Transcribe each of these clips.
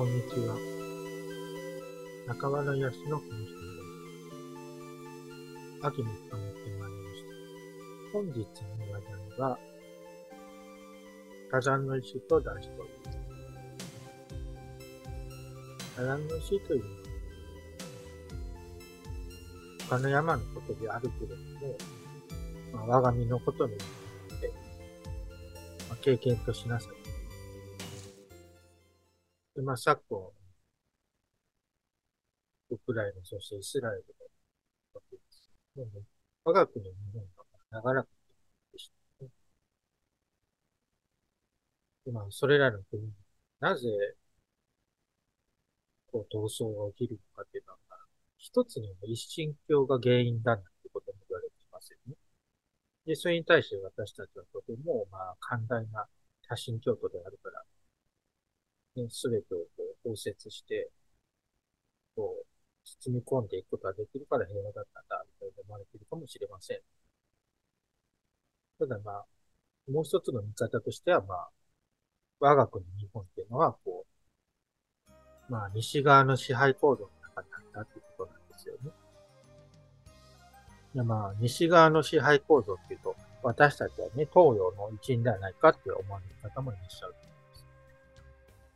こんにちは。中原康のこの人です。秋の深めてまいりました。本日の話題は、火山の石と出しております。火山の石というのは、他の山のことであるけれども、まあ、我が身のことによって、まあ、経験としなさい。で、まあ、昨今、ウクライナ、そしてイスラエルのわけで。我が国の日本が長らくでしたね。で、まあ、それらの国、なぜ、こう、闘争が起きるのかっていうのは、一つに一神教が原因だなんてことも言われていますよね。で、それに対して私たちはとても、まあ、寛大な多神教徒であるから、す、べ、てをこう包摂して、こう、包み込んでいくことができるから平和だったんだ、と思われているかもしれません。ただまあ、もう一つの見方としては、まあ、我が国日本っていうのは、こう、まあ、西側の支配行動の中にあったっていうことなんですよね。いやまあ、西側の支配構造っていうと、私たちはね、東洋の一員ではないかって思われる方もいらっしゃる。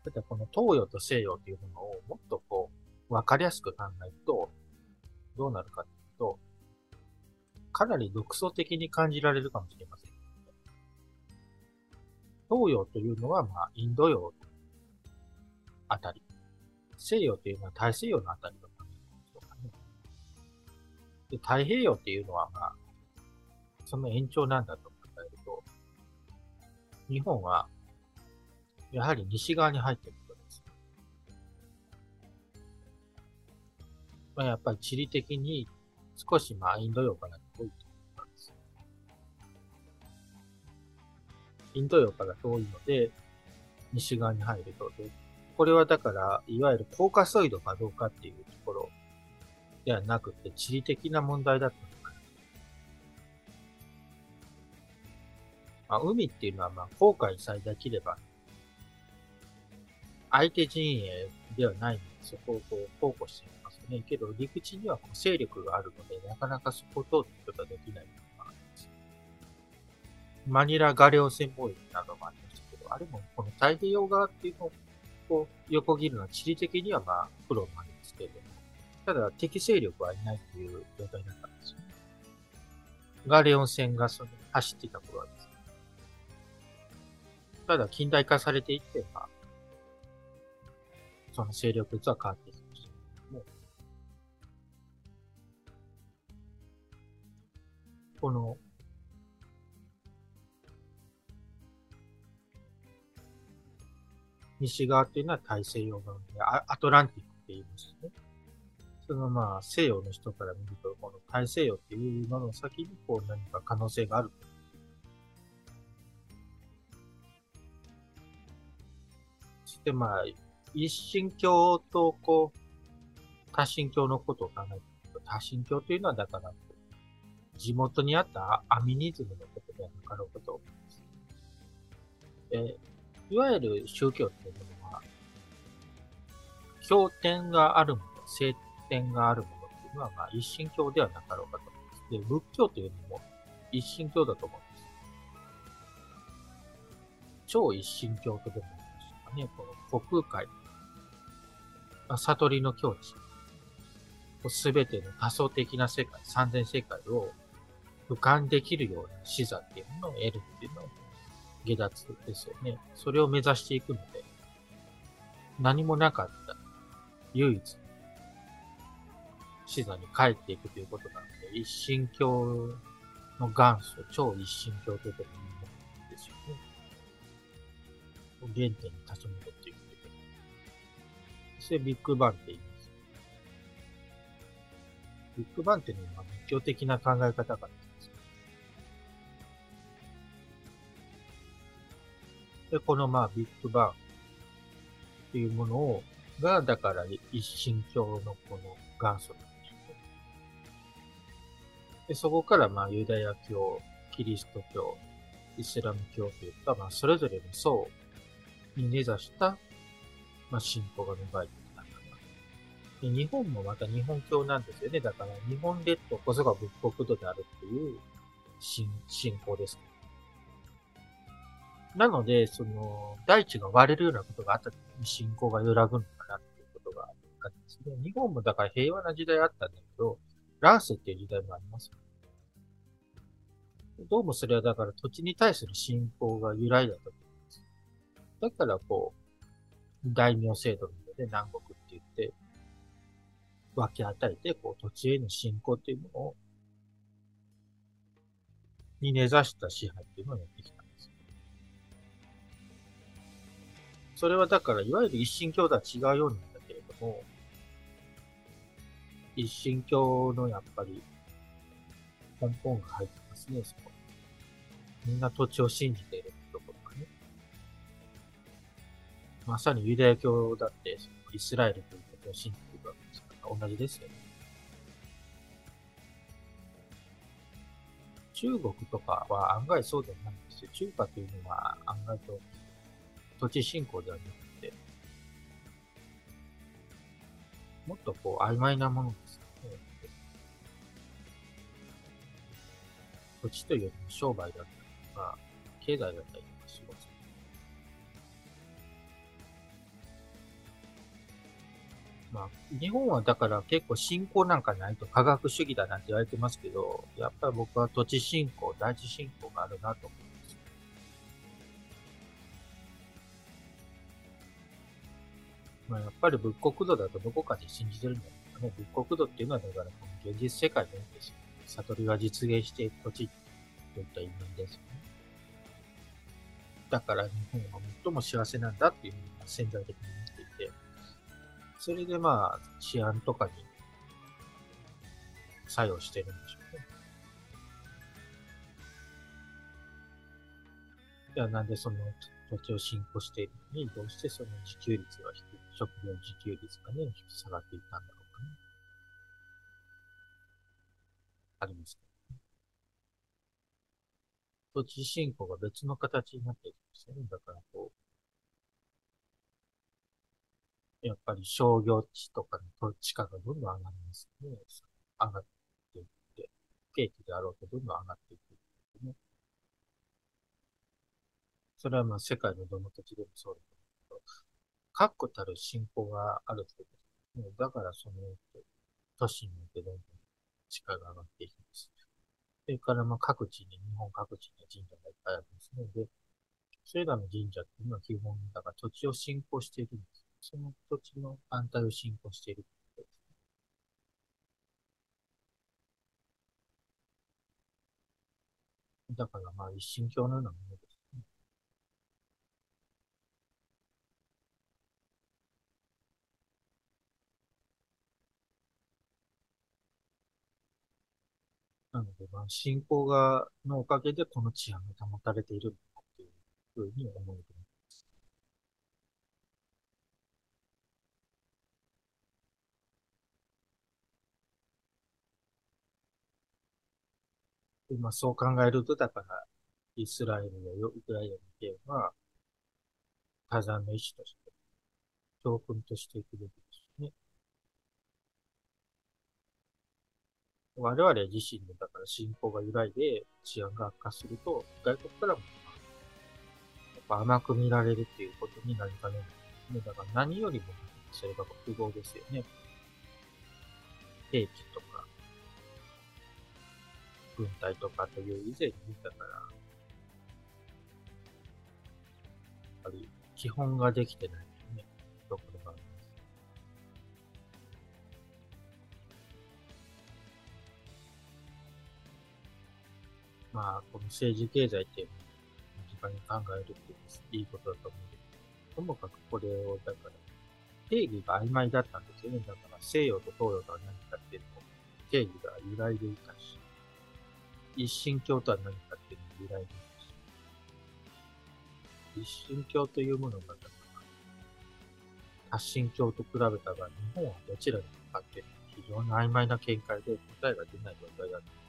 だってこの東洋と西洋というものをもっとこう、わかりやすく考えると、どうなるかというと、かなり独創的に感じられるかもしれません。東洋というのは、まあ、インド洋あたり。西洋というのは大西洋のあたりとかね。で、太平洋っていうのは、まあ、その延長なんだと考えると、日本はやはり西側に入っていることです。まあ、やっぱり地理的に少しまあインド洋から遠いと思います。インド洋から遠いので、西側に入ると。で、これはだから、いわゆるコーカソイドかどうかっていうところではなくて、地理的な問題だったのかな。まあ、海っていうのは、まあ、航海さえできれば相手陣営ではないので、そこをこう、保護していますね。けど、陸地にはこう勢力があるので、なかなかそこを通ることができないのがあります。マニラガレオ船貿易などもありましたけど、あれもこの太平洋側っていうのをこう横切るのは地理的にはまあ、苦労もありますけれども、ただ敵勢力はいないという状態だったんですよね。ガレオン船がその走っていた頃はですね。ただ近代化されていって、まあ、その勢力図は変わっていきました、この、西側っていうのは大西洋側で、アトランティックって言いますね。そのまあ、西洋の人から見ると、この大西洋っていうのの先にこう何か可能性がある。そしてまあ、一神教と、こう、多神教のことを考えてみると、多神教というのはだから、地元にあったアミニズムのことではなかろうかと思います。えいわゆる宗教というのは、経典があるもの、聖典があるものというのは、まあ、一神教ではなかろうかと思います。で、仏教というのも一神教だと思うんです。超一神教とでも言いましたかね、この国空界悟りの境地。すべての多層的な世界、三千世界を俯瞰できるような視座っていうものを得るっていうのを下脱ですよね。それを目指していくので、何もなかった唯一視座に帰っていくということなので、一神教の元祖、超一神教ということになるんですよね。原点に立ち戻っていく。それビッグバンって言います。ビッグバンっていうのは仏教的な考え方があります。で、このまあビッグバンっていうものを、が、だから一神教のこの元祖なんですね。で、そこからまあユダヤ教、キリスト教、イスラム教といった、まあそれぞれの層に根ざしたまあ、信仰が芽生えてきたんだで日本もまた日本教なんですよね。だから日本列島こそが仏国土であるっていう信信仰です。なので、その、大地が割れるようなことがあった時に信仰が揺らぐのかなっていうことがあるんですね。日本もだから平和な時代あったんだけど、乱世っていう時代もあります。どうもそれはだから土地に対する信仰が由来だと思います。だからこう、大名制度で南国って言って、分け与えて、こう土地への信仰っていうものを、に根ざした支配っていうのをやってきたんです。それはだから、いわゆる一神教とは違うようなんだけれども、一神教のやっぱり根本が入ってますね、そこ。みんな土地を信じているまさにユダヤ教だって、イスラエルということを信じているわけですから、同じですよね。中国とかは案外そうではないんですよ。中華というのは案外と土地信仰ではなくて、もっとこう曖昧なものですよね。土地というよりも商売だったりとか、経済だったりま。あ、日本はだから結構信仰なんかないと科学主義だなんて言われてますけど、やっぱり僕は土地信仰、大地信仰があるなと思う。ます。まあ、やっぱり仏国土だとどこかで信じてるんだけどね。仏国土っていうのはだからこの現実世界でですよ。悟りが実現していく土地といった意味ですよね。だから日本は最も幸せなんだっていうのが潜在的に、それでまあ治安とかに作用してるんでしょうね。いや、なんでその土地を進行しているのに、どうしてその自給率が低い、食料自給率がね、下がっていったんだろうかね。ありますけどね。土地進行が別の形になっているんですよね。だからこう、やっぱり商業地とかの土地価がどんどん上がりますね。上がっていって、景気であろうとどんどん上がっていく。それはまあ世界のどの土地でもそうだけど、確固たる信仰があるってことです。だからその、都市によってどんどん地価が上がっていきます。それからまあ各地に、日本各地に神社がいっぱいあるんですね。で、それらの神社っていうのは基本、だから土地を信仰しているんです。その土地の安泰を信仰していることです。だからまあ一神教のようなものです。なので、まあ、信仰が、のおかげでこの治安が保たれているんだっていうふうに思うとます。でまあ、そう考えると、だから、イスラエルやウクライナの件は、火山の意志として、教訓としていくべきですね。我々自身の、だから信仰が揺らいで治安が悪化すると、外国からも、やっぱ甘く見られるっていうことになりかねない。だから何よりも、それが国防ですよね。兵器とか、軍隊とかという以前に、だから、やっぱり基本ができてないね、ところがある。まあ、この政治経済っていうのを身近に考えるっていういいことだと思うんですけど、ともかくこれを、だから、定義が曖昧だったんですよね。だから西洋と東洋とは何かっていうのを定義が揺らいでいたし、一神教とは何かっていうのも揺らいでいた、一神教というものが、発神教と比べたら日本はどちらに向かって非常に曖昧な見解で答えが出ない状態だった。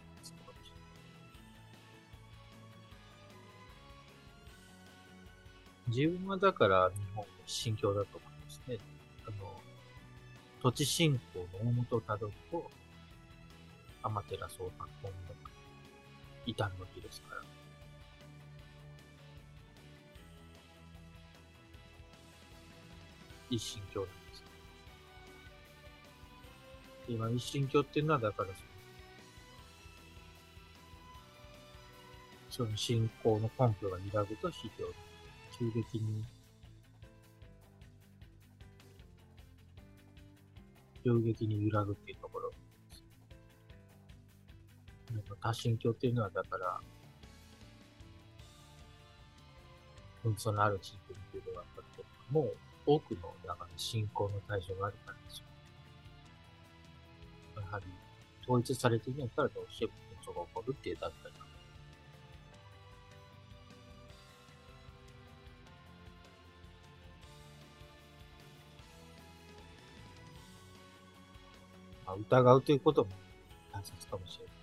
自分はだから日本の心境だと思います。ですね、あの、土地信仰の大元をたどると、アマテラソータン本の異端の木ですから。一神教なんです。で今、一神教っていうのは、だからその、その信仰の根拠が揺らぐと非常に急激に急激に揺らぐっていうと多神教っていうのは、だから、紛争のある地域にいるのはやっぱ、もう多くの、だから信仰の対象があるからですよ。やはり、統一されていないからどうしても紛争が起こるっていうだけだから。まあ、疑うということも大切かもしれない、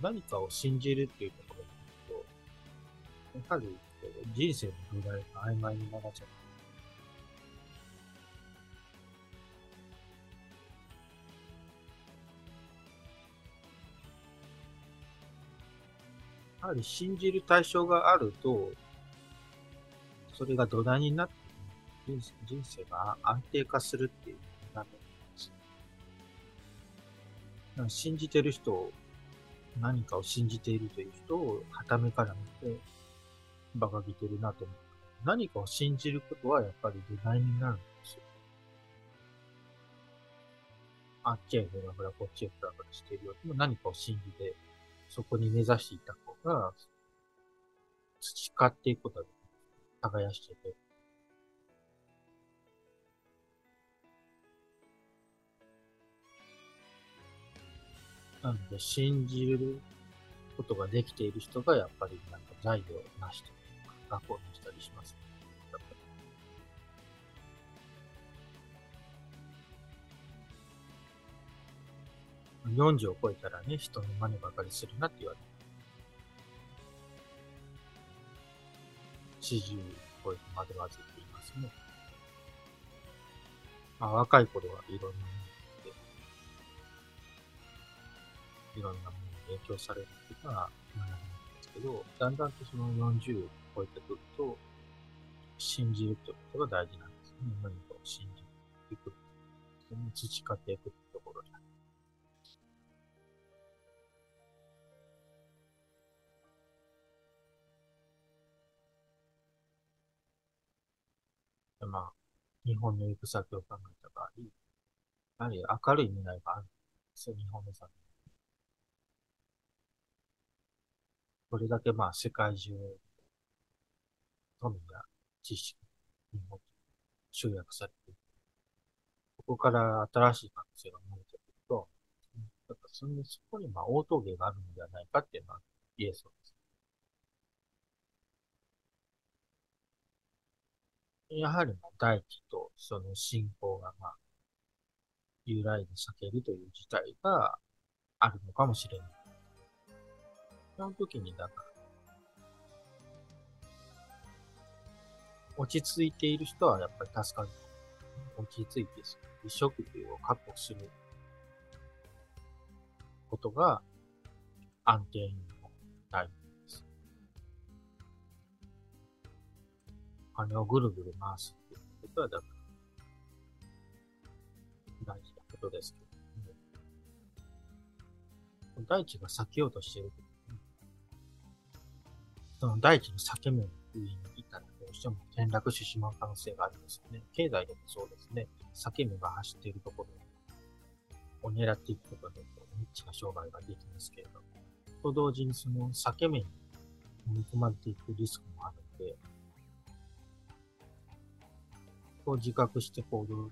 何かを信じるっていうところになると、やはり人生の土台が曖昧になっちゃう。やはり信じる対象があると、それが土台になって人生人生が安定化するっていうのが信じてる人、何かを信じているという人を、はためから見て、馬鹿げてるなと思う。何かを信じることはやっぱり土台になるんですよ。あっちへふらふら、こっちへふらふらしているよりも何かを信じて、そこに目指していた方が、培っていくことがで。耕してて。なので、信じることができている人が、やっぱりなんか財を成してるとか、学校にしたりします、ね。40を超えたらね、人の真似ばかりするなって言われる。40を超えてまではずって言いますね。まあ、若い頃はいろんないろんなものに影響されるっていうのは学びなんですけど、だんだんとその40を超えてくると、信じるということが大事なんですね。何かを信じていく。それに培っていくってところになります。まあ、日本の行く先を考えた場合、やはり明るい未来があるんですよ、日本の先これだけまあ世界中富や知識、日本集約されている。ここから新しい可能性が生まれてくると、だからそのそこにまあ応答芸があるのではないかっていうのは言えそうです。やはり大気とその信仰がまあ、由来で避けるという事態があるのかもしれない。その時に、だか、落ち着いている人はやっぱり助かる。落ち着いて、衣食住を確保することが安定になるんです。お金をぐるぐる回すっていうことは、だから、大事なことですけど、大地が避けようとしているその大地の裂け目の上にいたらどうしても転落してしまう可能性がありますよね。経済でもそうですね。裂け目が走っているところを狙っていくことで、ニッチな商売ができますけれども。と同時にその裂け目に飲み込まれていくリスクもあるので、こう自覚して行動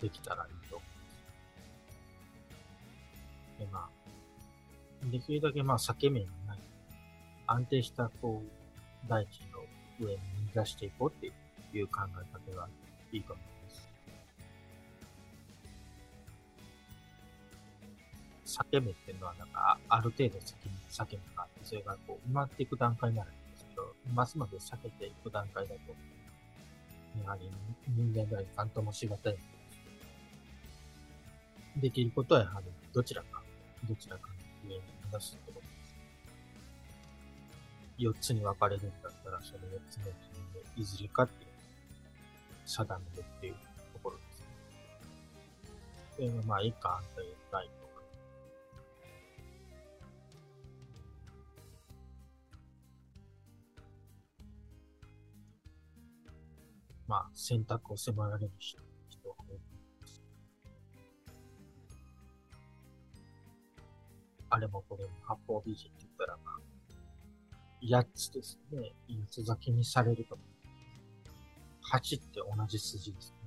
できたらいいと思います。で、まあ、できるだけまあ裂け目にない安定したこう、大地の上に目指していこうっていう考え方がいいと思います。裂け目っていうのはなんか、ある程度先に裂け目があって、それがこう埋まっていく段階になるんですけど、ますます避けていく段階だと、やはり人間では何ともしがたいで。きることはやはりどちらか、どちらかの上に目指すってこと。4つに分かれるんだったら、その4つのうちにいずれかっていう定めるっていうところですね。それがまあ、以下、反対、ないとか。まあ、選択を迫られる人人が多いです。あれもこれも八方美人って言ったら、まあ、8つですね。八つ咲きにされると。8って同じ筋ですね。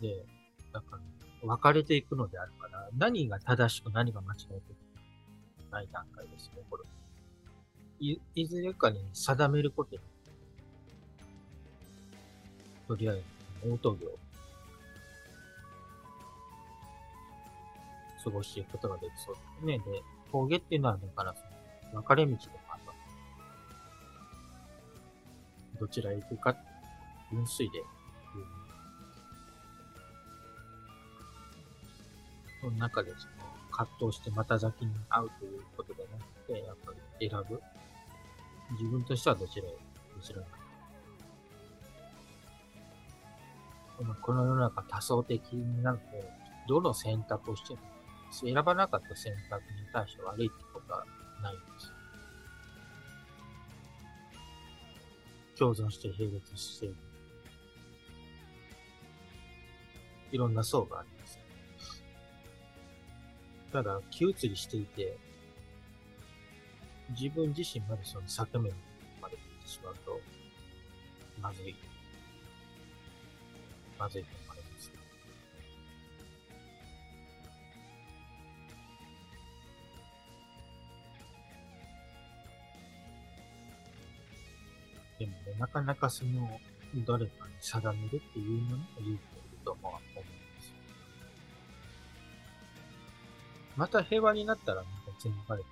で、だから、分かれていくのであるから、何が正しく何が間違えてるない段階ですね、これ。い、いずれかに定めることに、とりあえず、大峠を過ごしていくことができそうですね。で、峠っていうのは、だから、その分かれ道でもあるわけどちらへ行くか、分水で、その中でその葛藤してまた先に会うということでなくて、やっぱり選ぶ。自分としてはどちらへ、どちら。この世の中多層的になるので、どの選択をしても、選ばなかった選択に対して悪いってことはないんですよ。共存して並列している。いろんな層があります。ただ、気移りしていて、自分自身までその裂け目まで行ってしまうと、まずい。まずいなかなかその、どれかに定めるっていうのも勇気がいると思うんですよ。また平和になったらまた全部バレて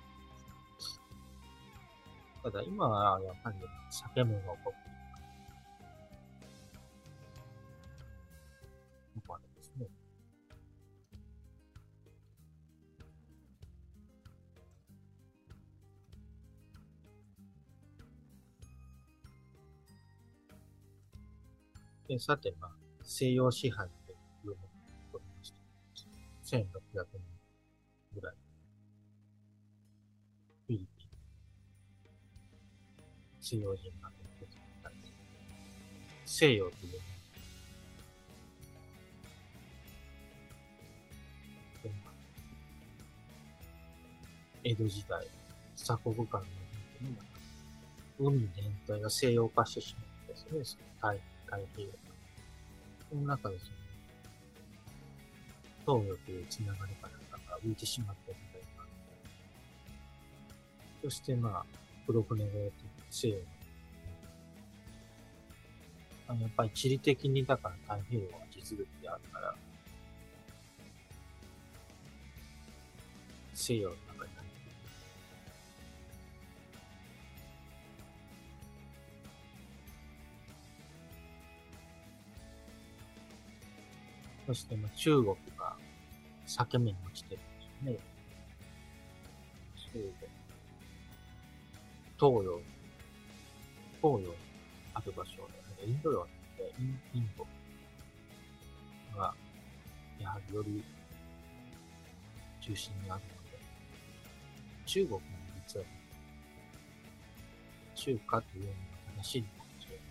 ただ今はやっぱり裂け目が起こっていで、さて、まあ、西洋支配というものを取りました。1600年ぐらい。フィリピン。西洋人が出てきたり西洋というの江戸時代、鎖国間の海全体が西洋化してしまうんですね、その太平洋。その中でその、東洋というつながりかなんかが浮いてしまった時代があって、そしてまあ、黒船がやって西洋あの、やっぱり地理的にだから太平洋は地続きであるから、西洋のそして、まあ、中国が裂け目に落ちてるんですよね。中国。東洋。東洋ある場所で、インド洋ってインインドが、やはりより中心にあるので、中国も実は、中華というのが正しいのかもしれない。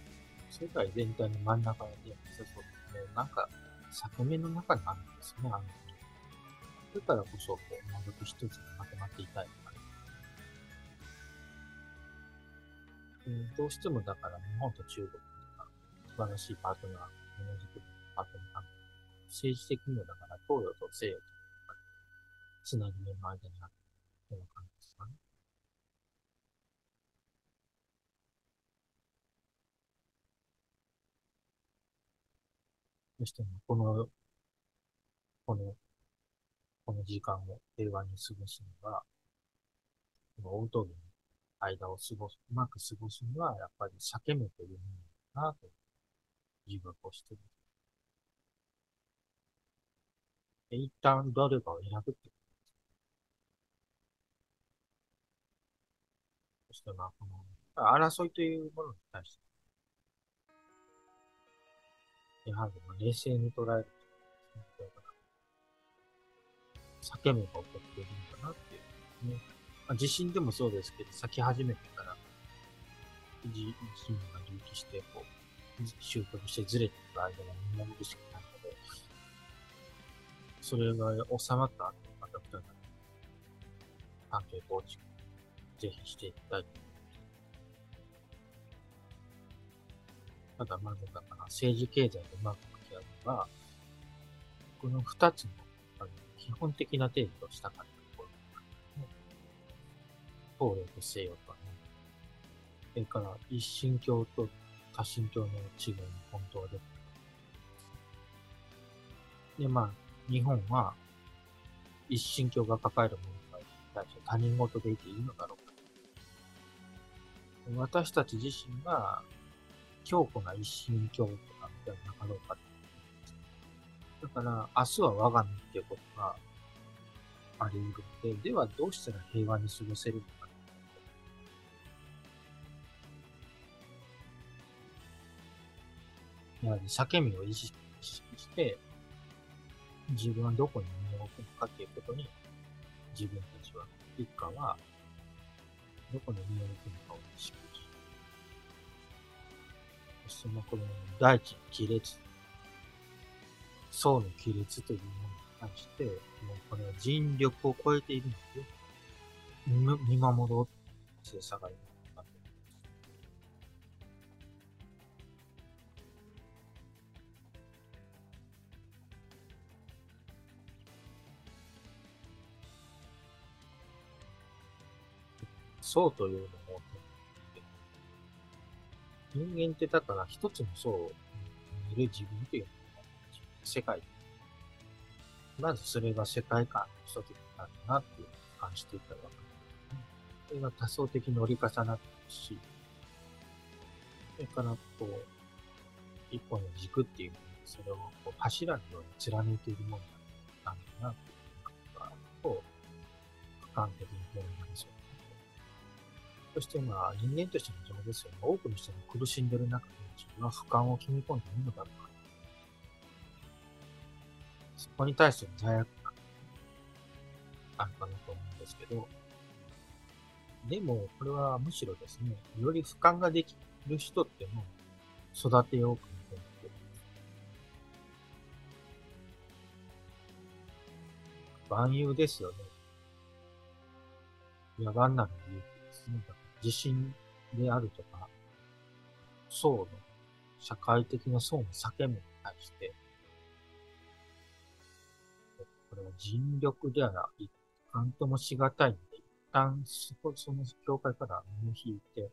世界全体の真ん中ではなさそうですね。なんか、作目の中にあるんですね、あの。だからこそ、こう、まるく一つにまとまっていたいのかな。どうしてもだから日本と中国とか素晴らしいパートナー、ものづくりのパートナー、政治的にもだから東洋と西洋とつなぎ目の間にあるような感じですかね。そして、この、この、この時間を平和に過ごすには、この大峠に間を過ごす、うまく過ごすには、やっぱり避け目というものだなと、自覚をしている。で一旦どれかを選ぶってそしてまあ、この、争いというものに対して、やはり冷静に捉えるという避け目が起こっているんだなっていうね。まあ、地震でもそうですけど、咲き始めてから、地震が隆起して、こう、収穫してずれていく間が見守るしかないので、それが収まった後、また再び、関係構築、ぜひしていきたいと思いますただまずだから政治経済でうまく向き合うのは、この二つの基本的な定義をしたかったところ法令と西洋とはね。それから一神教と多神教の違いに本当は出てで、まあ、日本は一神教が抱える問題に対して他人事でいていいのだろうか。私たち自身が強固な一神教とかみたいなかろうか。だから、明日は我が身っていうことがあり得るので、ではどうしたら平和に過ごせるのか。やはり避け身を意識して、自分はどこに身を置くのかっていうことに、自分たちは、一家は、どこに身を置くのかを意識そのこの大地の亀裂、層の亀裂というものに対して、もうこれは人力を超えているので、見守ろうって下がりそうというのも、人間ってだから一つの層を見る自分というのが世界。まずそれが世界観の一つなんだなっていうのを感じていたわけですね。それが多層的に折り重なってるし、それからこう、一本の軸っていうものそれをこう柱のように貫いているものなんだなっていうのが、こう、俯瞰的に表現されそしてまあ人間としての情ですよね。多くの人が苦しんでる中で自分は俯瞰を決め込んでいいのだろうか。そこに対しての罪悪感あるかなと思うんですけど、でもこれはむしろですね、より俯瞰ができる人っても育てようかなと思ってるんです。万有ですよね。野蛮なる理由ですね。地震であるとか、層の、社会的な層の避け目に対して、これは尽力ではない、なんともしがたいので、一旦そ、その境界から身を引いて、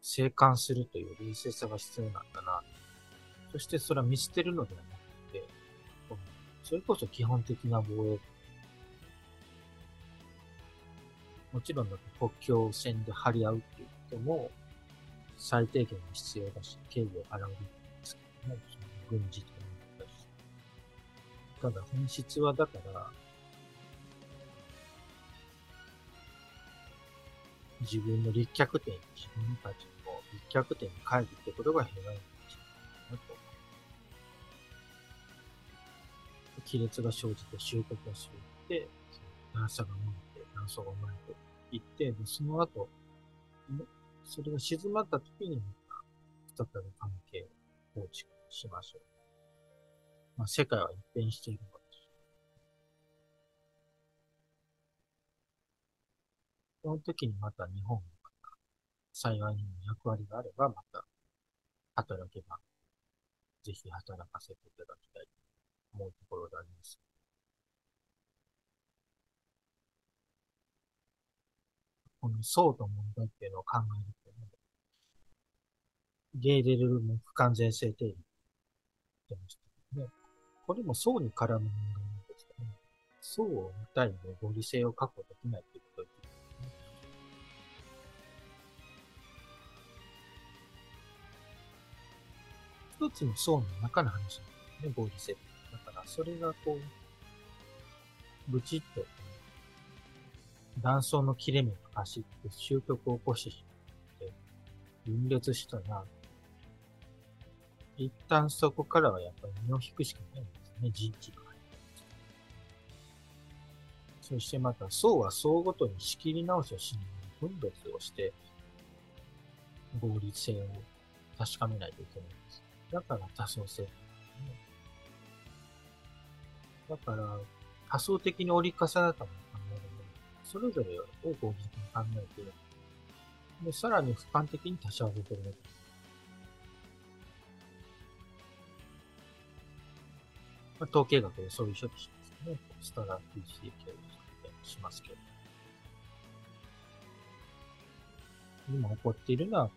生還するという冷静さが必要なんだな。そしてそれは見捨てるのではなくて、それこそ基本的な防衛もちろん国境線で張り合うっていうことも最低限必要だし、敬意を払うべきですけども、その軍事というのだし。ただ本質はだから、自分の立脚点、自分たちの立脚点に帰るってことが平和になっちゃうなと。亀裂が生じて収穫が生じて、その段差が伸びて、段差が生まれていって、でその後、それが静まった時に、再び関係を構築しましょう。まあ、世界は一変しているのです。その時にまた日本が幸いにも役割があれば、また働けば、ぜひ働かせていただきたいと思うところであります。この層と問題っていうのを考えるっていうのは、ゲーレルの不完全性定理ってましたね。これも層に絡む問題なんですよね。層を見たいで合理性を確保できないっていうことです、ね。一つの層の中の話なんですね、合理性。だから、それがこう、ブチッと断層の切れ目が走って終局を起こしてしまって、分裂したら、一旦そこからはやっぱり身を引くしかないんですね、人知が。そしてまた、層は層ごとに仕切り直しをしない分別をして、合理性を確かめないといけないんです。だから多層性、だから、多層的に折り重なったものそれぞれを合理的に考えて、で、さらに俯瞰的に足し合わせてるわけです。まあ、統計学でそういう処理しますね。スタラ PCK をしますけど。今起こっているのは、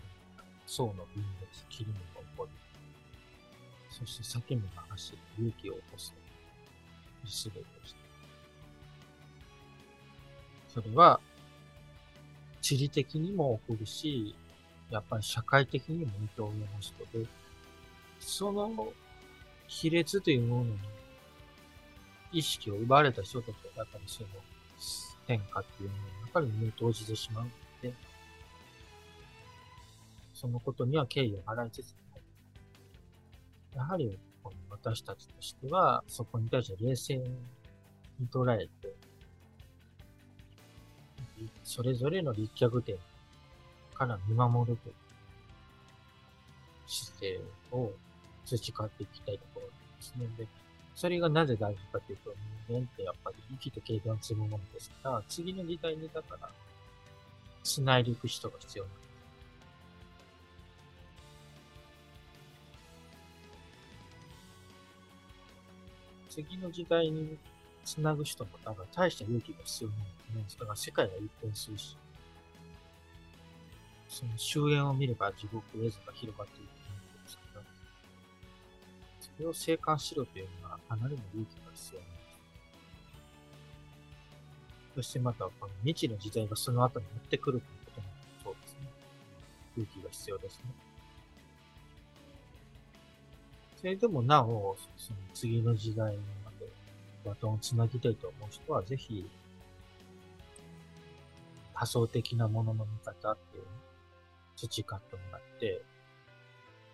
層の分裂、切り目が起こる。そして裂け目が走る、勇気を起こす。すべてをして。それは、地理的にも起こるし、やっぱり社会的にも影響を及ぼすので、その比列というものに意識を奪われた人たちは、やっぱりその変化っていうものの中に身を投じてしまうので、そのことには敬意を払いつつもやはり私たちとしては、そこに対して冷静に捉えて、それぞれの立脚点から見守るという姿勢を培っていきたいところですね。で、それがなぜ大事かというと、人間ってやっぱり生きて経験を積むものですから、次の時代にだから、繋いでいく人が必要なんです。次の時代に繋ぐ人も、だから大した勇気が必要なんですね。だから世界が一変するし、その終焉を見れば地獄絵図が広がっていくと思うんですけど、それを生還しろというのはかなりの勇気が必要なんです。そしてまた、この未知の時代がその後に持ってくるということもそうですね。勇気が必要ですね。それでもなお、その次の時代までバトンをつなぎたいと思う人は、ぜひ、多層的なものの見方っていうのを培ってもらって、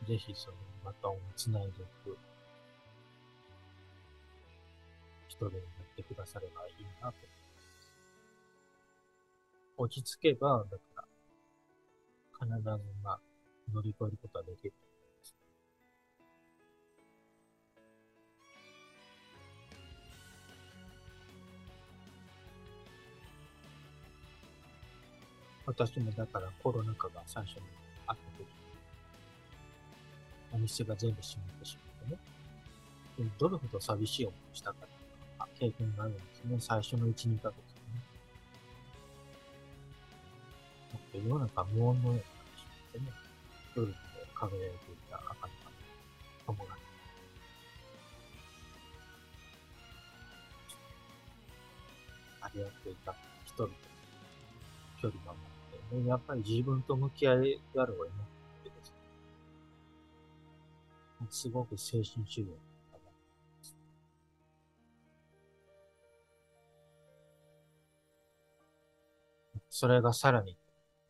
ぜひそのバトンをつないでいく人でになってくださればいいなと思います。落ち着けば、だから、必ずまあ、乗り越えることはできる。私もだからコロナ禍が最初にあった時に、お店が全部閉まってしまってね。でどれほど寂しい思いをしたか経験があるんですね。最初の1、2ヶ月ね。世の中無音のような感じでね、夜で輝いていた赤の友達。あり合っていた人々、距離がやっぱり自分と向き合いざるを得なくてですね。すごく精神主義それがさらに、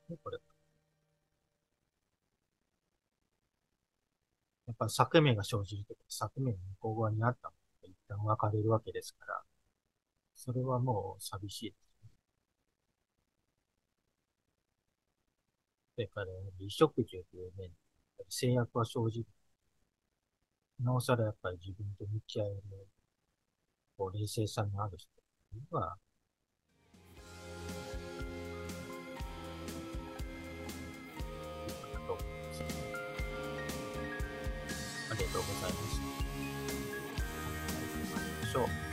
ねこれ。やっぱ裂け目が生じるとき、裂け目の向こう側にあったものが一旦分かれるわけですから、それはもう寂しいです。それから、衣食住という面、制約は生じる。なおさらやっぱり自分と向き合える、こう、冷静さのある人というのは、いいかなと思います、ありがとうございます。しょう。